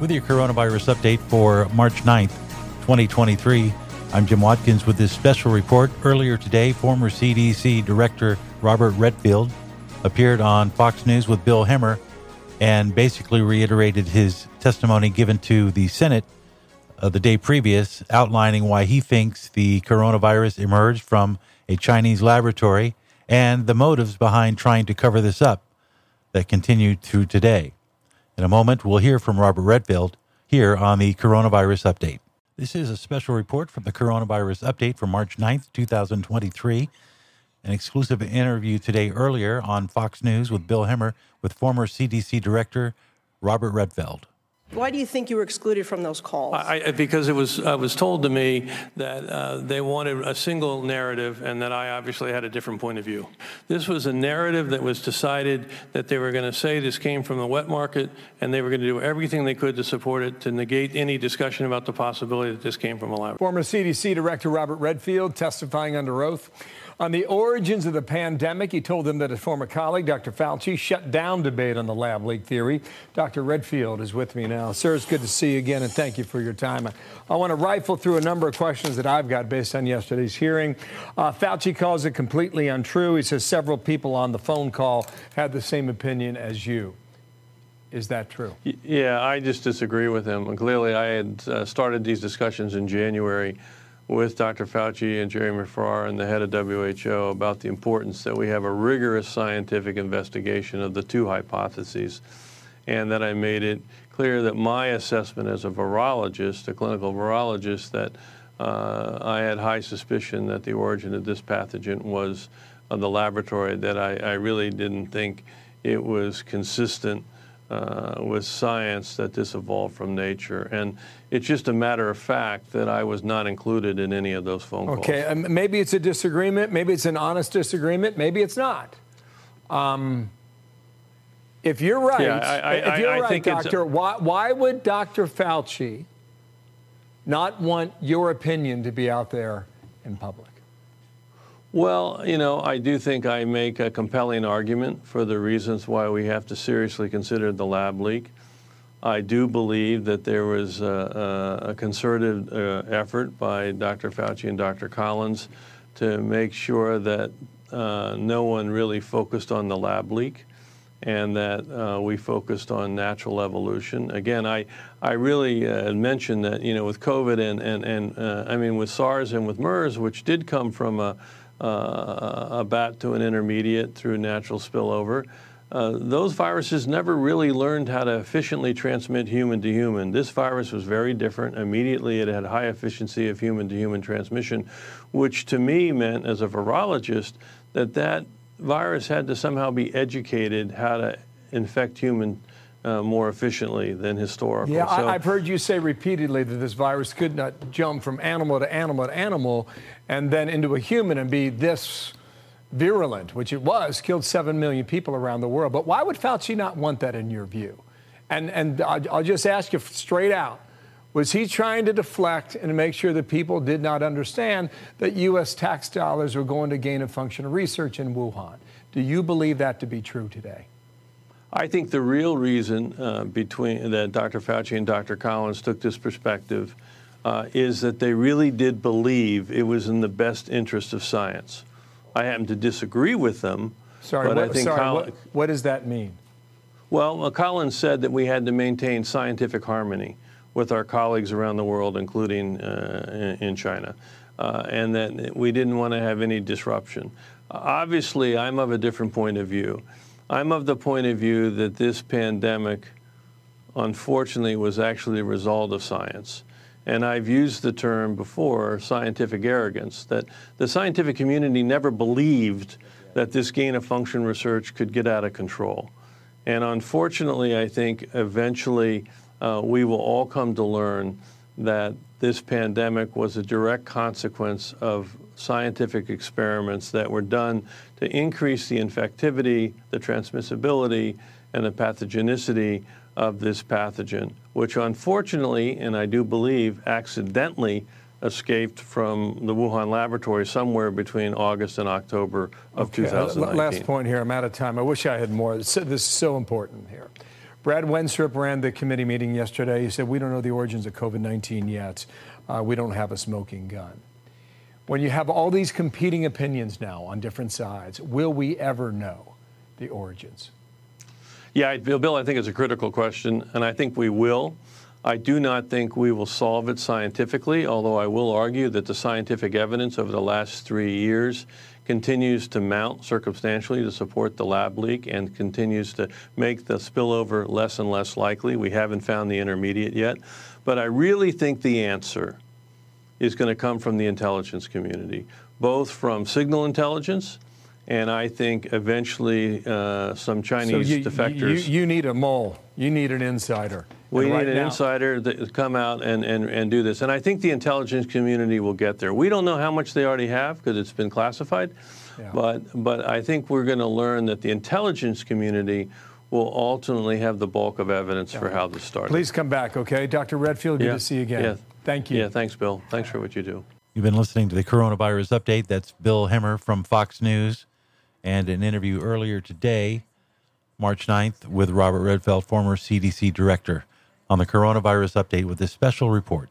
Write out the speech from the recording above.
with your coronavirus update for March 9th, 2023. I'm Jim Watkins with this special report. Earlier today, former CDC Director Robert Redfield appeared on Fox News with Bill Hemmer and basically reiterated his testimony given to the Senate uh, the day previous, outlining why he thinks the coronavirus emerged from a Chinese laboratory and the motives behind trying to cover this up that continue through today. In a moment, we'll hear from Robert Redfield here on the Coronavirus Update. This is a special report from the Coronavirus Update for March 9th, 2023. An exclusive interview today earlier on Fox News with Bill Hemmer with former CDC Director Robert Redfield. Why do you think you were excluded from those calls? I, because it was uh, was told to me that uh, they wanted a single narrative, and that I obviously had a different point of view. This was a narrative that was decided that they were going to say this came from the wet market, and they were going to do everything they could to support it, to negate any discussion about the possibility that this came from a lab. Former CDC Director Robert Redfield testifying under oath. On the origins of the pandemic, he told them that his former colleague, Dr. Fauci, shut down debate on the lab leak theory. Dr. Redfield is with me now. Sir, it's good to see you again, and thank you for your time. I want to rifle through a number of questions that I've got based on yesterday's hearing. Uh, Fauci calls it completely untrue. He says several people on the phone call had the same opinion as you. Is that true? Yeah, I just disagree with him. Clearly, I had uh, started these discussions in January with Dr. Fauci and Jeremy Farrar and the head of WHO about the importance that we have a rigorous scientific investigation of the two hypotheses, and that I made it clear that my assessment as a virologist, a clinical virologist, that uh, I had high suspicion that the origin of this pathogen was of the laboratory, that I, I really didn't think it was consistent uh, with science that this evolved from nature. And it's just a matter of fact that I was not included in any of those phone calls. Okay, um, maybe it's a disagreement, maybe it's an honest disagreement, maybe it's not. Um, if you're right, yeah, I, I, if you're I, right, doctor, why, why would Dr. Fauci not want your opinion to be out there in public? Well, you know, I do think I make a compelling argument for the reasons why we have to seriously consider the lab leak. I do believe that there was a, a concerted uh, effort by Dr. Fauci and Dr. Collins to make sure that uh, no one really focused on the lab leak and that uh, we focused on natural evolution. Again, I, I really uh, mentioned that, you know, with COVID and, and, and uh, I mean, with SARS and with MERS, which did come from a, a bat to an intermediate through natural spillover. Uh, those viruses never really learned how to efficiently transmit human to human. This virus was very different. Immediately, it had high efficiency of human to human transmission, which to me meant, as a virologist, that that virus had to somehow be educated how to infect human uh, more efficiently than historical. Yeah, so, I, have heard you say repeatedly that this virus could not jump from animal to animal to animal and then into a human and be this virulent, which it was, killed 7 million people around the world. But why would Fauci not want that in your view? And, and I'll just ask you straight out. Was he trying to deflect and make sure that people did not understand that U.S. tax dollars were going to gain a function of research in Wuhan? Do you believe that to be true today? I think the real reason uh, between that Dr. Fauci and Dr. Collins took this perspective uh, is that they really did believe it was in the best interest of science. I happen to disagree with them. Sorry, but what, I think sorry what, what, does that mean? Well, uh, Collins said that we had to maintain scientific harmony with our colleagues around the world, including uh, in, in, China, uh, and that we didn't want to have any disruption. obviously, I'm of a different point of view. I'm of the point of view that this pandemic, unfortunately, was actually a result of science. And I've used the term before, scientific arrogance, that the scientific community never believed that this gain of function research could get out of control. And unfortunately, I think eventually uh, we will all come to learn that this pandemic was a direct consequence of scientific experiments that were done to increase the infectivity, the transmissibility, and the pathogenicity of this pathogen, which unfortunately, and I do believe accidentally, escaped from the Wuhan laboratory somewhere between August and October of okay. Uh, 2019. Last point here, I'm out of time. I wish I had more. This is so important here. Brad Wenstrup ran the committee meeting yesterday. He said, We don't know the origins of COVID 19 yet. Uh, we don't have a smoking gun. When you have all these competing opinions now on different sides, will we ever know the origins? Yeah, Bill, I think it's a critical question, and I think we will. I do not think we will solve it scientifically, although I will argue that the scientific evidence over the last three years continues to mount circumstantially to support the lab leak and continues to make the spillover less and less likely. We haven't found the intermediate yet. But I really think the answer is going to come from the intelligence community, both from signal intelligence and I think eventually uh, some Chinese so you, defectors. You, you, need a mole. You need an insider. We and need an now, insider to come out and, and, and do this. And I think the intelligence community will get there. We don't know how much they already have because it's been classified. Yeah. But, but I think we're going to learn that the intelligence community will ultimately have the bulk of evidence yeah. for how this started. Please come back, okay? Dr. Redfield, good yeah. to see you again. Yeah. Thank you. Yeah, thanks, Bill. Thanks for what you do. You've been listening to the coronavirus update. That's Bill Hemmer from Fox News and an interview earlier today, March 9th, with Robert Redfield, former CDC director, on the coronavirus update with this special report.